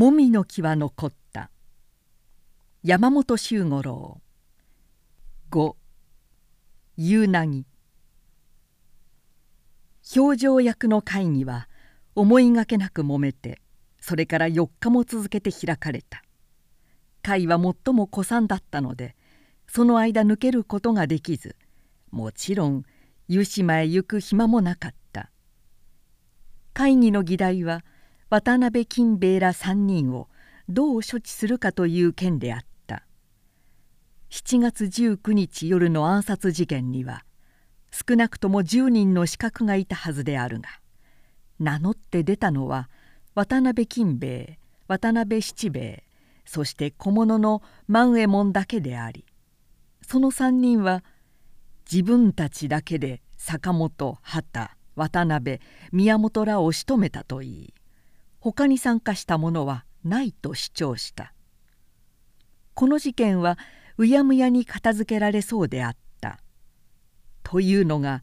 もみの木は残った。山本周五郎。五。夕凪。表情役の会議は思いがけなく揉めてそれから4日も続けて開かれた。会は最も古参だったのでその間抜けることができずもちろん湯島へ行く暇もなかった。会議の議題は渡辺金兵衛ら3人をどう処置するかという件であった。7月19日夜の暗殺事件には少なくとも10人の資格がいたはずであるが名乗って出たのは渡辺金兵衛渡辺七兵衛そして小物の万右衛門だけでありその3人は自分たちだけで坂本畑渡辺宮本らを仕留めたといい。他に参加した者はないと主張した。この事件はうやむやに片付けられそうであった。というのが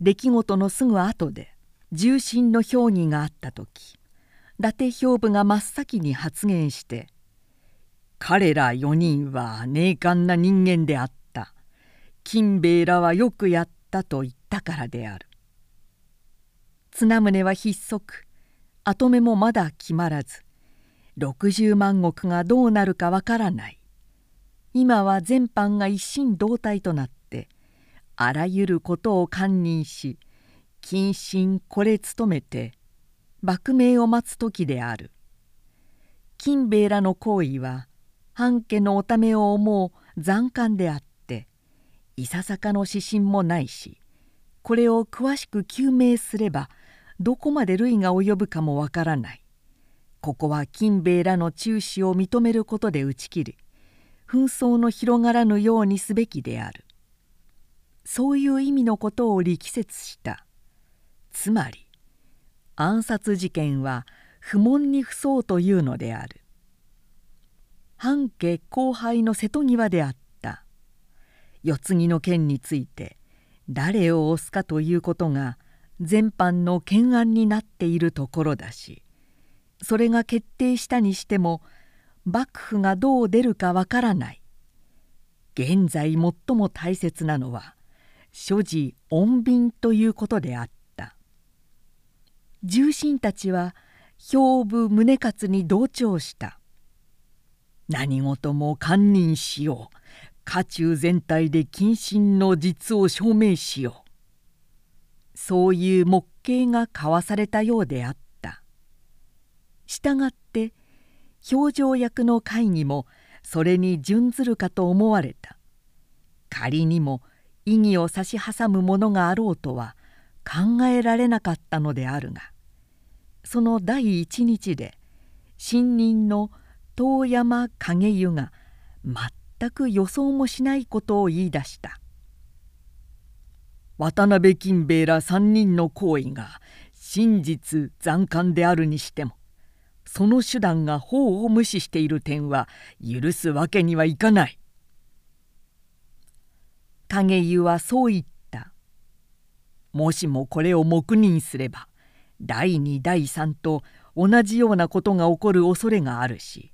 出来事のすぐ後で重臣の評議があった時伊達兵部が真っ先に発言して「彼ら4人は寧寒な人間であった。金兵衛らはよくやった」と言ったからである。綱宗は筆足跡目もまだ決まらず60万石がどうなるかわからない。今は全般が一心同体となってあらゆることを堪忍し謹慎これ務めて幕命を待つ時である。金兵衛らの行為は半家のおためを思う残寒であっていささかの指針もないしこれを詳しく究明すればどこまで類が及ぶかもわからない。ここは金兵衛らの中止を認めることで打ち切り紛争の広がらぬようにすべきである。そういう意味のことを力説した。つまり暗殺事件は不問に不相というのである。半家後輩の瀬戸際であった。世継ぎの件について誰を推すかということが全般の懸案になっているところだしそれが決定したにしても幕府がどう出るかわからない。現在最も大切なのは所持穏便ということであった。重臣たちは兵部宗勝に同調した。何事も堪忍しよう。家中全体で謹慎の実を証明しよう。そういう目計が交わされたようであった。したがって表情役の会議もそれに準ずるかと思われた。仮にも意義を差し挟むものがあろうとは考えられなかったのであるがその第一日で新任の遠山景湯が全く予想もしないことを言い出した。渡辺金兵衛ら3人の行為が真実残寒であるにしてもその手段が法を無視している点は許すわけにはいかない。影湯はそう言った。もしもこれを黙認すれば第2第3と同じようなことが起こる恐れがあるし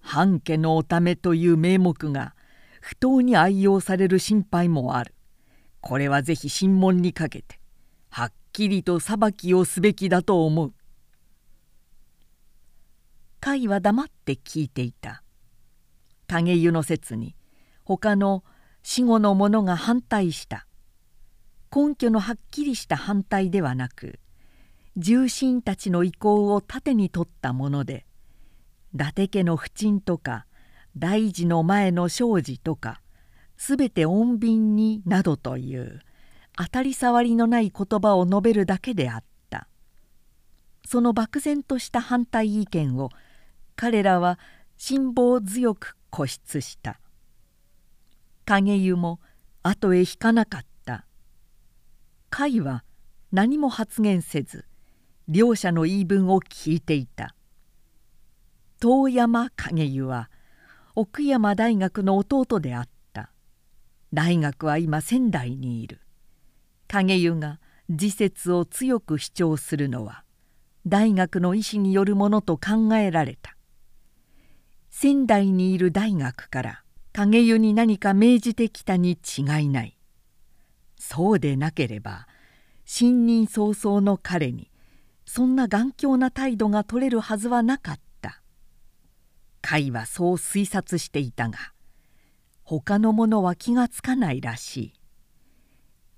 半家のおためという名目が不当に愛用される心配もある。これはぜひ審問にかけてはっきりと裁きをすべきだと思う。甲斐は黙って聞いていた。影湯の説に他の死後の者が反対した。根拠のはっきりした反対ではなく重臣たちの意向を盾に取ったもので伊達家の不沈とか大事の前の生事とか全て穏便になどという当たり障りのない言葉を述べるだけであった。その漠然とした反対意見を彼らは辛抱強く固執した。影湯も後へ引かなかった。甲斐は何も発言せず両者の言い分を聞いていた。遠山景湯は奥山大学の弟であった大学は今仙台にいる。景湯が自説を強く主張するのは大学の意思によるものと考えられた。仙台にいる大学から影湯に何か命じてきたに違いない。そうでなければ新任早々の彼にそんな頑強な態度が取れるはずはなかった。甲斐はそう推察していたが他の者は気がつかないらしい。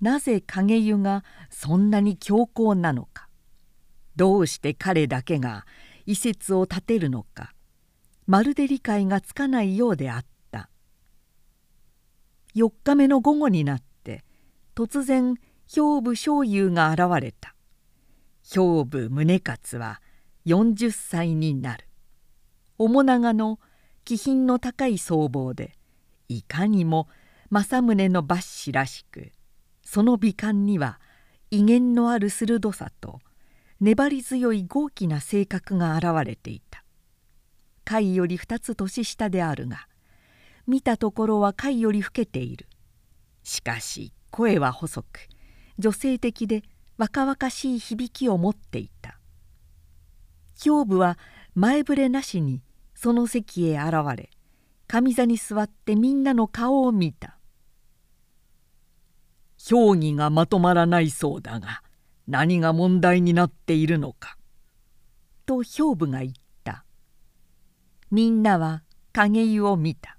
なぜ影湯がそんなに強硬なのか。どうして彼だけが移設を立てるのか。まるで理解がつかないようであった。4日目の午後になって突然兵部正雄が現れた。兵部宗勝は40歳になる。面長の気品の高い僧帽でいかにも政宗の抜子らしくその美観には威厳のある鋭さと粘り強い豪気な性格が現れていた。甲斐より2つ年下であるが見たところは甲斐より老けている。しかし声は細く女性的で若々しい響きを持っていた。兵部は前触れなしにその席へ現れ上座に座ってみんなの顔を見た。評議がまとまらないそうだが何が問題になっているのか」と兵部が言った。みんなは影湯を見た。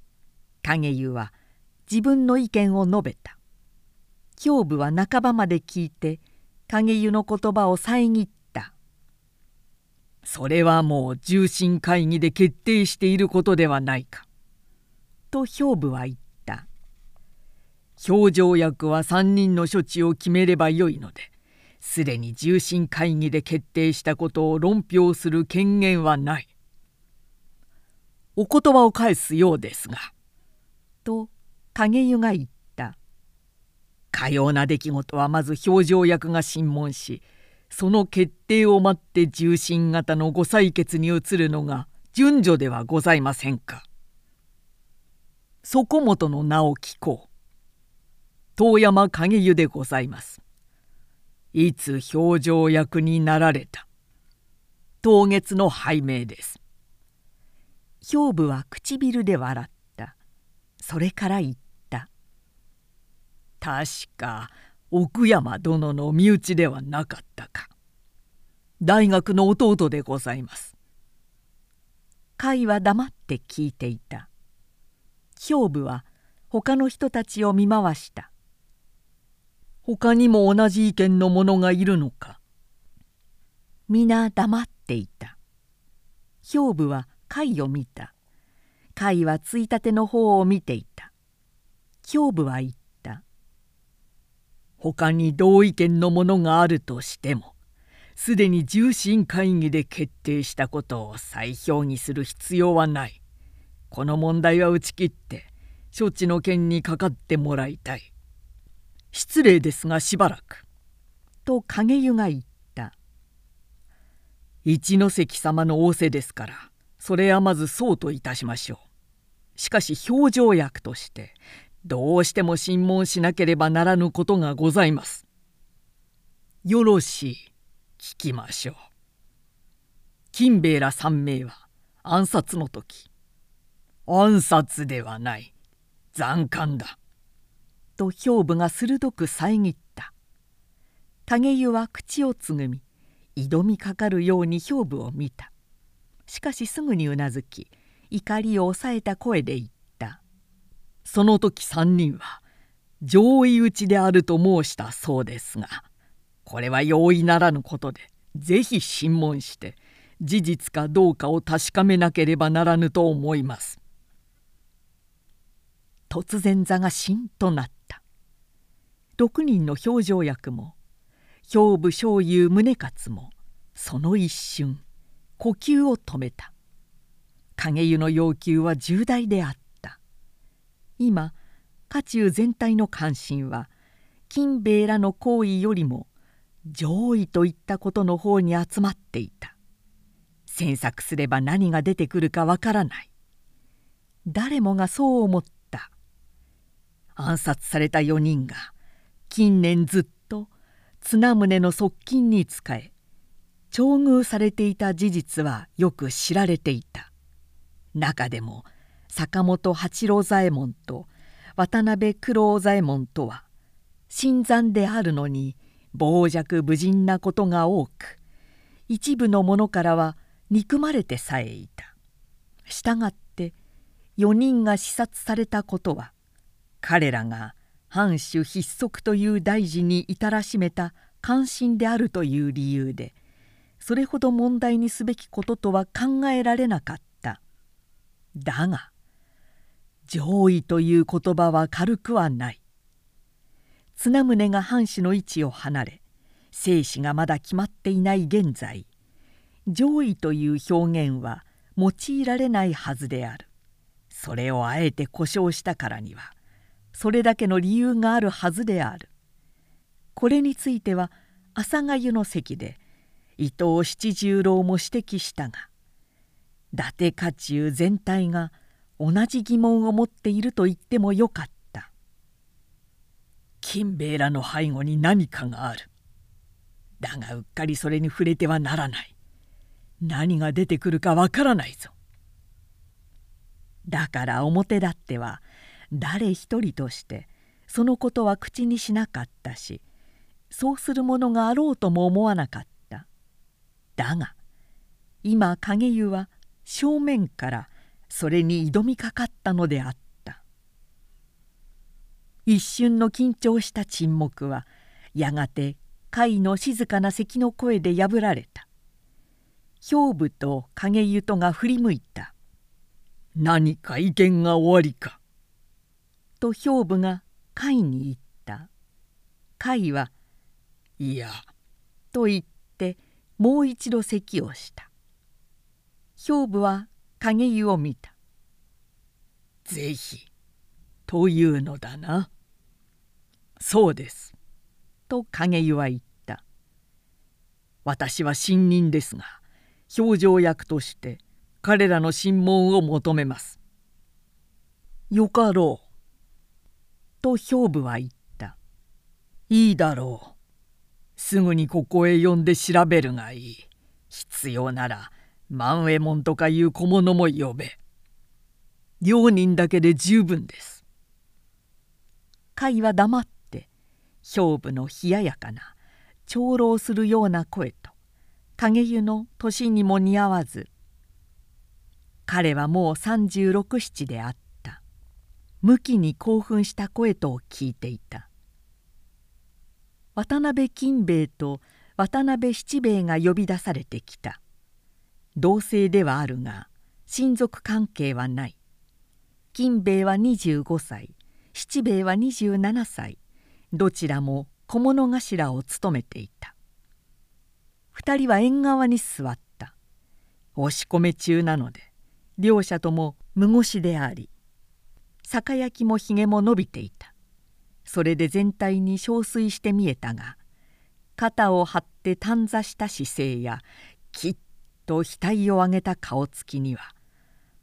影湯は自分の意見を述べた。兵部は半ばまで聞いて影湯の言葉を遮った「それはもう重臣会議で決定していることではないか」と兵部は言った「表情役は3人の処置を決めればよいのですでに重臣会議で決定したことを論評する権限はない」お言葉を返すようですがと影湯が言った。かような出来事はまず表情役が審問しその決定を待って重臣方のご採決に移るのが順序ではございませんか。そこもとの名を聞こう。遠山影湯でございます。いつ表情役になられた。当月の拝命です。兵部は唇で笑った。それから言った。確か奥山殿の身内ではなかったか。大学の弟でございます。甲斐は黙って聞いていた。兵部は他の人たちを見回した。他にも同じ意見の者がいるのか。皆黙っていた。兵部は甲斐を見た。甲斐はついたての方を見ていた。兵部は言った。他に同意見のものがあるとしてもすでに重臣会議で決定したことを再評議する必要はない。この問題は打ち切って処置の件にかかってもらいたい。失礼ですがしばらく」と影湯が言った「一ノ関様の仰せですからそれはまずそうといたしましょう。しかし表情役としてどうしても審問しなければならぬことがございます」よろしい聞きましょう。金兵衛ら三名は暗殺の時暗殺ではない。残官だ」と兵部が鋭く遮った。影湯は口をつぐみ挑みかかるように兵部を見た。しかしすぐにうなずき怒りを抑えた声で言った「その時三人は上位討ちであると申したそうですがこれは容易ならぬことで是非審問して事実かどうかを確かめなければならぬと思います」。突然座がしんとなった。6人の表情役も兵部将優宗勝もその一瞬呼吸を止めた。影湯の要求は重大であった。今家中全体の関心は金兵衛らの行為よりも上位といったことの方に集まっていた。詮索すれば何が出てくるかわからない。誰もがそう思っ暗殺された4人が近年ずっと綱宗の側近に仕え徴遇されていた事実はよく知られていた中でも坂本八郎左衛門と渡辺九郎左衛門とは新参であるのに傍若無人なことが多く一部の者からは憎まれてさえいた。したがって4人が視察されたことは彼らが藩主筆足という大事に至らしめた関心であるという理由でそれほど問題にすべきこととは考えられなかった。だが上位という言葉は軽くはない。綱宗が藩主の位置を離れ生死がまだ決まっていない現在上位という表現は用いられないはずである。それをあえて故障したからにはそれだけの理由があるはずである。これについては朝がゆの席で伊藤七十郎も指摘したが伊達家中全体が同じ疑問を持っていると言ってもよかった。金兵衛らの背後に何かがある。だがうっかりそれに触れてはならない。何が出てくるかわからないぞ。だから表立っては誰一人としてそのことは口にしなかったしそうするものがあろうとも思わなかった。だが今影湯は正面からそれに挑みかかったのであった。一瞬の緊張した沈黙はやがて甲斐の静かな咳の声で破られた。兵部と影湯とが振り向いた「何か意見がおありか」と兵部が甲斐に言った。甲斐は「いや」と言ってもう一度咳をした。兵部は影湯を見た「ぜひ」というのだな「そうです」と影湯は言った「私は新任ですが表情役として彼らの審問を求めます」「よかろう」と兵部は言った「いいだろう。すぐにここへ呼んで調べるがいい。必要なら万右衛門とかいう小物も呼べ。両人だけで十分です」甲斐は黙って兵部の冷ややかな長老するような声と影湯の年にも似合わず彼はもう36七であった。無気に興奮した声と聞いていた。渡辺金兵衛と渡辺七兵衛が呼び出されてきた。同姓ではあるが親族関係はない。金兵衛は25歳七兵衛は27歳どちらも小物頭を務めていた。2人は縁側に座った。押し込め中なので両者とも無腰であり酒焼きもひげも伸びていた。それで全体に憔悴して見えたが肩を張って短座した姿勢やきっと額を上げた顔つきには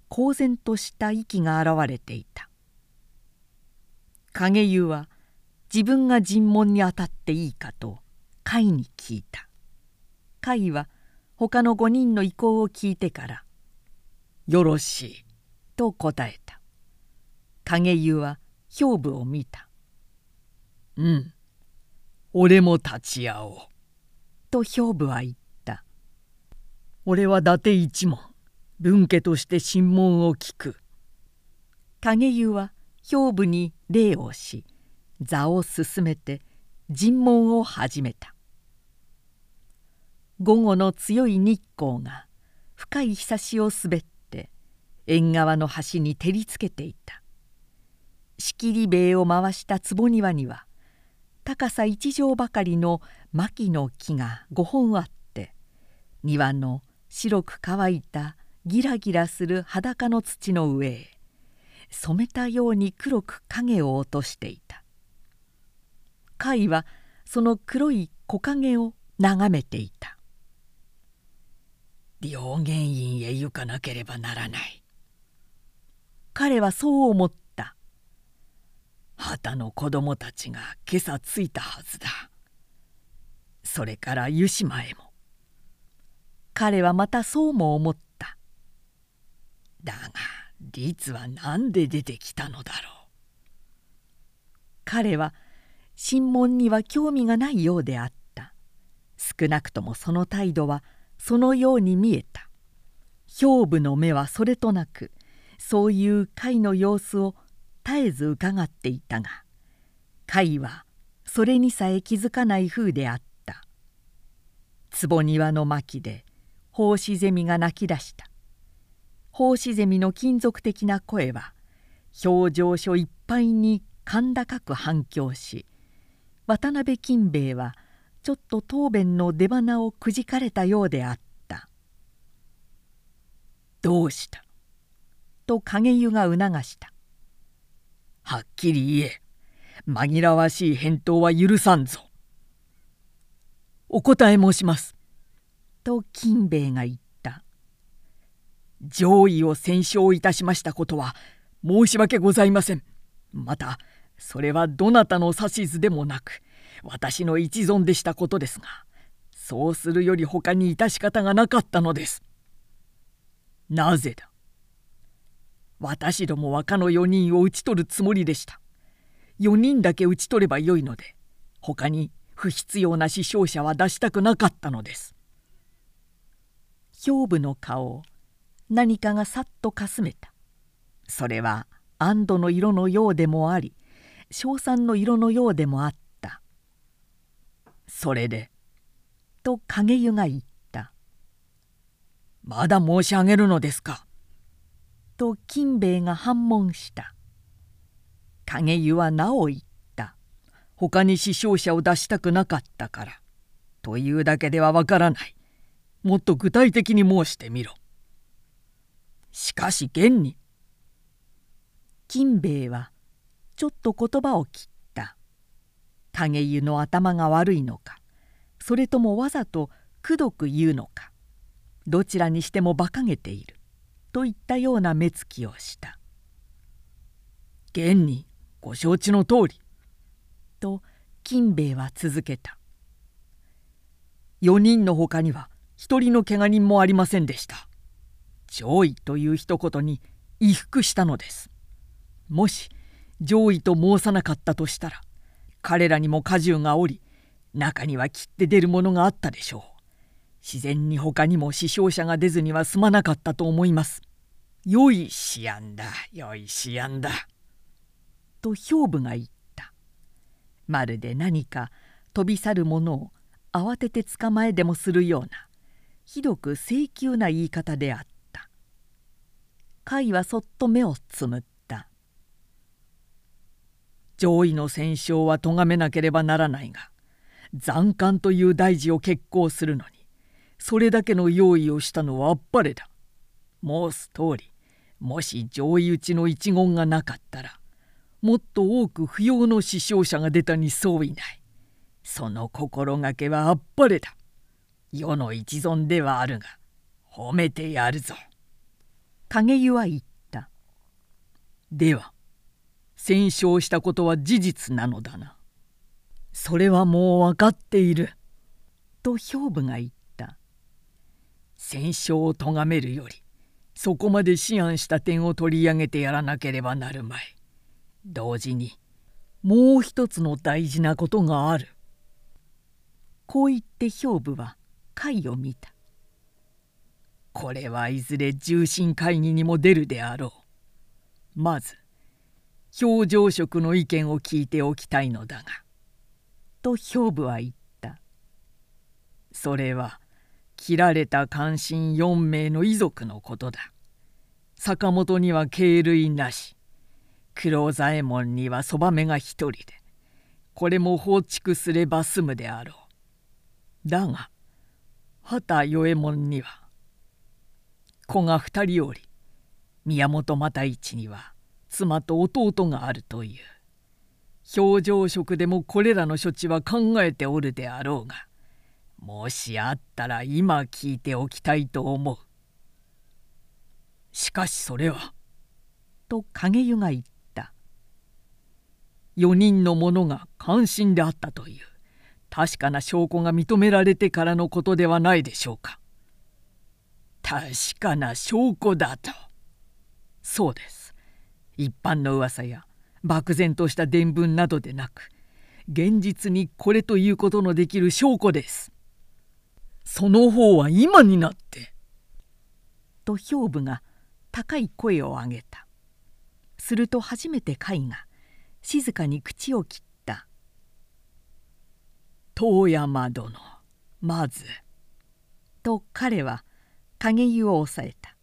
公然とした息が現れていた。影湯は自分が尋問に当たっていいかと甲斐に聞いた。甲斐は他の5人の意向を聞いてから「よろしい」と答えた。影湯は兵部を見た「うん。俺も立ち会おう」と兵部は言った「俺は伊達一門分家として審問を聞く」影湯は兵部に礼をし座を進めて尋問を始めた。午後の強い日光が深いひさしを滑って縁側の端に照りつけていた仕切り塀を回した坪庭には高さ一畳ばかりの牧の木が5本あって庭の白く乾いたギラギラする裸の土の上へ染めたように黒く影を落としていた。甲斐はその黒い木陰を眺めていた両玄院へ行かなければならない彼はそう思っ旗の子供たちが今朝着いたはずだ。それから湯島へも。彼はまたそうも思った。だが律は何で出てきたのだろう。彼は審問には興味がないようであった。少なくともその態度はそのように見えた。兵部の目はそれとなくそういう貝の様子を絶えず伺っていたが貝はそれにさえ気づかない風であった。坪庭の巻で胞子ゼミが鳴き出した。胞子ゼミの金属的な声は表情書いっぱいに甲高く反響し渡辺金兵衛はちょっと答弁の出花をくじかれたようであった「どうした?」と影湯が促した「はっきり言え。紛らわしい返答は許さんぞ」「お答え申します」と金兵衛が言った「上位を戦勝いたしましたことは申し訳ございません。またそれはどなたの指図でもなく私の一存でしたことですがそうするより他に致し方がなかったのです。なぜだ？私どもはかの4人を討ち取るつもりでした。4人だけ討ち取ればよいので他に不必要な死傷者は出したくなかったのです。兵部の顔を何かがさっとかすめた。それは安堵の色のようでもあり称賛の色のようでもあったそれでと影湯が言った「まだ申し上げるのですか」と金兵衛が反問した。影湯はなお言った「他に死傷者を出したくなかったから」というだけではわからない。もっと具体的に申してみろ。しかし現に。金兵衛はちょっと言葉を切った。影湯の頭が悪いのか。それともわざとくどく言うのか。どちらにしても馬鹿げている。といったような目つきをした「現にご承知の通り」と金兵衛は続けた「4人のほかには1人のけが人もありませんでした」「上位」という一言に衣服したのです。もし上位と申さなかったとしたら彼らにも荷重がおり中には切って出るものがあったでしょう。自然に他にも死傷者が出ずには済まなかったと思います。良い思案だ良い思案だ。と兵部が言った。まるで何か飛び去るものを慌てて捕まえでもするようなひどく請求な言い方であった。甲斐はそっと目をつむった。上位の戦勝は咎めなければならないが残艦という大事を決行するのにそれだけの用意をしたのはあっぱれだ。申す通りもし上位討ちの一言がなかったらもっと多く不要の死傷者が出たに相違ない。その心がけはあっぱれだ。世の一存ではあるが褒めてやるぞ。影湯は言った。では戦勝したことは事実なのだな。それはもう分かっている。と兵部が言った。戦勝を咎めるよりそこまで思案した点を取り上げてやらなければなるまい。同時にもう一つの大事なことがある。こう言って兵部は会を見た。これはいずれ重臣会議にも出るであろう。まず表情色の意見を聞いておきたいのだが」と兵部は言った「それは切られた関心4名の遺族のことだ。坂本には敬類なし。黒左衛門にはそばめが一人で。これも放逐すれば済むであろう。だが畑与右衛門には子が二人おり宮本又一には妻と弟があるという。表情色でもこれらの処置は考えておるであろうがもしあったら今聞いておきたいと思う。しかしそれは。と影湯が言った。4人の者が関心であったという確かな証拠が認められてからのことではないでしょうか。確かな証拠だと。そうです一般の噂や漠然とした伝聞などでなく現実にこれということのできる証拠ですその方は今になって」と兵部が高い声を上げた。すると初めて甲斐が静かに口を切った「遠山殿まず」と彼は影湯を抑えた。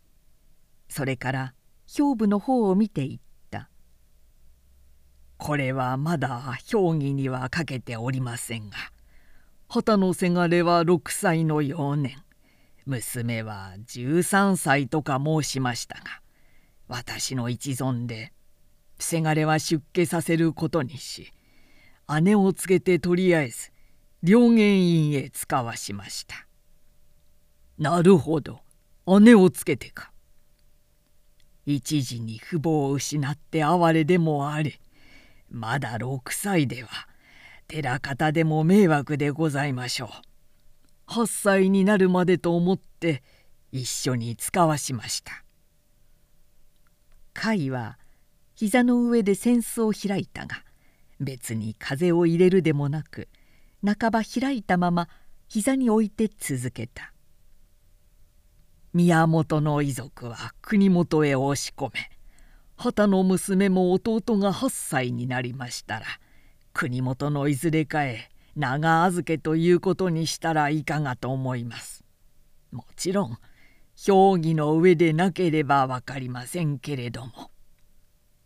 それから兵部の方を見ていった「これはまだ評議にはかけておりませんが。旗のせがれは6歳の幼年。娘は13歳とか申しましたが私の一存でせがれは出家させることにし姉をつけてとりあえず両言院へ使わしました。なるほど姉をつけてか。一時に父母を失って哀れでもあれまだ6歳では寺方でも迷惑でございましょう。8歳になるまでと思って一緒に使わしました。甲斐は膝の上で扇子を開いたが別に風を入れるでもなく半ば開いたまま膝に置いて続けた。宮本の遺族は国元へ押し込め旗の娘も弟が8歳になりましたら国元のいずれかへ長預けということにしたらいかがと思います。もちろん評議の上でなければ分かりませんけれども。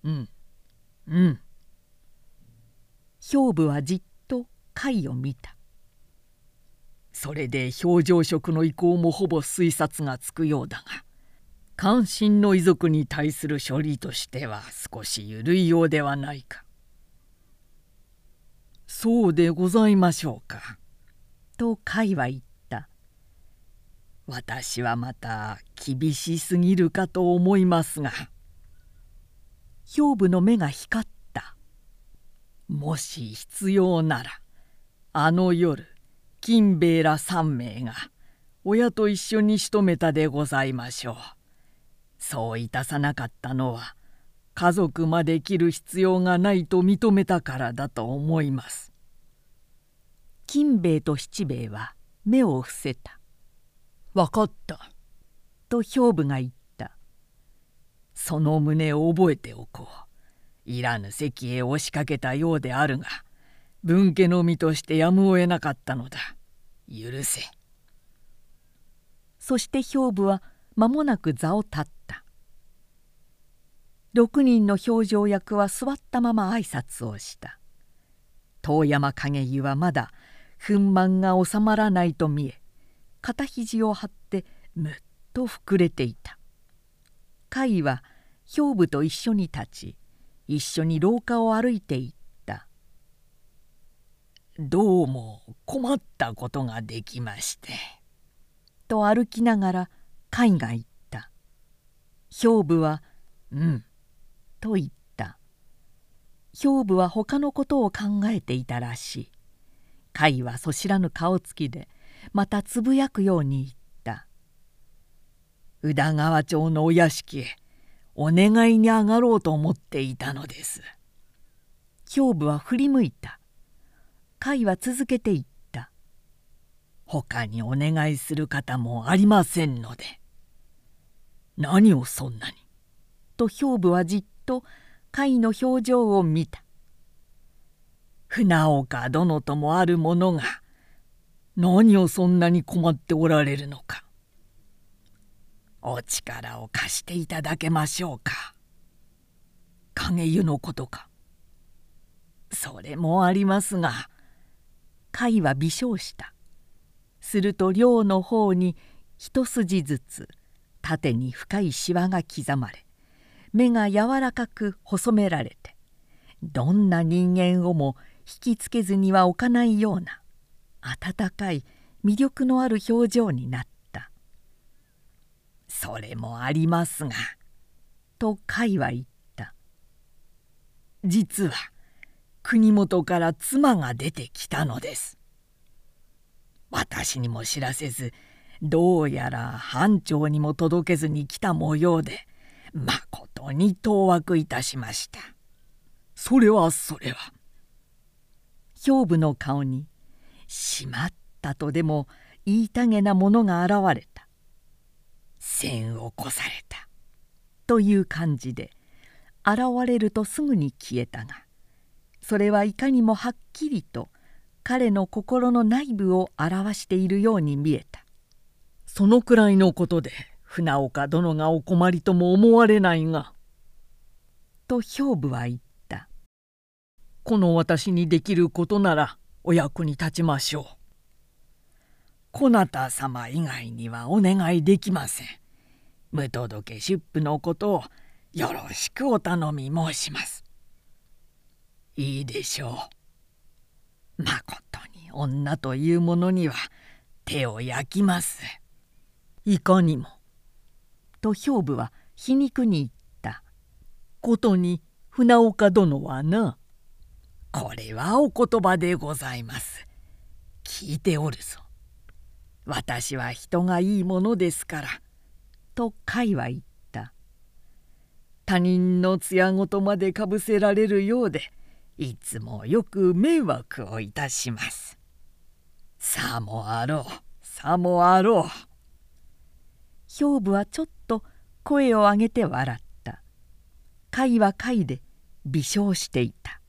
うんうん兵部はじっと貝を見たそれで表情色の意向もほぼ推察がつくようだが関心の遺族に対する処理としては少し緩いようではないか。そうでございましょうか。と甲斐は言った。私はまた厳しすぎるかと思いますが。兵部の目が光ったもし必要ならあの夜金兵衛ら3名が親と一緒に仕留めたでございましょうそういたさなかったのは家族まで切る必要がないと認めたからだと思います金兵衛と七兵衛は目を伏せた「分かった」と兵部が言っその旨を覚えておこう。いらぬ席へ押しかけたようであるが分家の身としてやむを得なかったのだ。許せ。そして兵部は間もなく座を立った。6人の表情役は座ったまま挨拶をした。遠山景湯はまだ憤懣が収まらないと見え肩肘を張ってむっと膨れていた。甲斐は兵部と一緒に立ち一緒に廊下を歩いていった「どうも困ったことができまして」と歩きながら甲斐が言った兵部は「うん」と言った兵部は他のことを考えていたらしい甲斐はそしらぬ顔つきでまたつぶやくように言った宇田川町のお屋敷へお願いに上がろうと思っていたのです。兵部は振り向いた。甲斐は続けて言った。他にお願いする方もありませんので。何をそんなに？と兵部はじっと甲斐の表情を見た。船岡殿ともある者が何をそんなに困っておられるのか。お力を貸していただけましょうか。影湯のことか。それもありますが。甲斐は微笑した。すると両の方に一筋ずつ縦に深いしわが刻まれ目が柔らかく細められてどんな人間をも引きつけずには置かないような温かい魅力のある表情になった。それもありますが」と甲斐は言った「実は国元から妻が出てきたのです」私にも知らせずどうやら藩庁にも届けずに来た模様でまことに当惑いたしました。それはそれは。兵部の顔に「しまった」とでも言いたげなものが現れた。線を越された。という感じで現れるとすぐに消えたがそれはいかにもはっきりと彼の心の内部を表しているように見えたそのくらいのことで船岡殿がお困りとも思われないが。と兵部は言った「この私にできることならお役に立ちましょう。こなた様以外にはお願いできません。無届け出府のことをよろしくお頼み申します。いいでしょう。まことに女というものには手を焼きます。いかにも。と兵部は皮肉に言ったことに船岡殿はなこれはお言葉でございます。聞いておるぞ。私は人がいいものですから。と甲斐は言った他人の艶ごとまでかぶせられるようでいつもよく迷惑をいたします。さもあろうさもあろう。兵部はちょっと声を上げて笑った。甲斐は甲斐で微笑していた。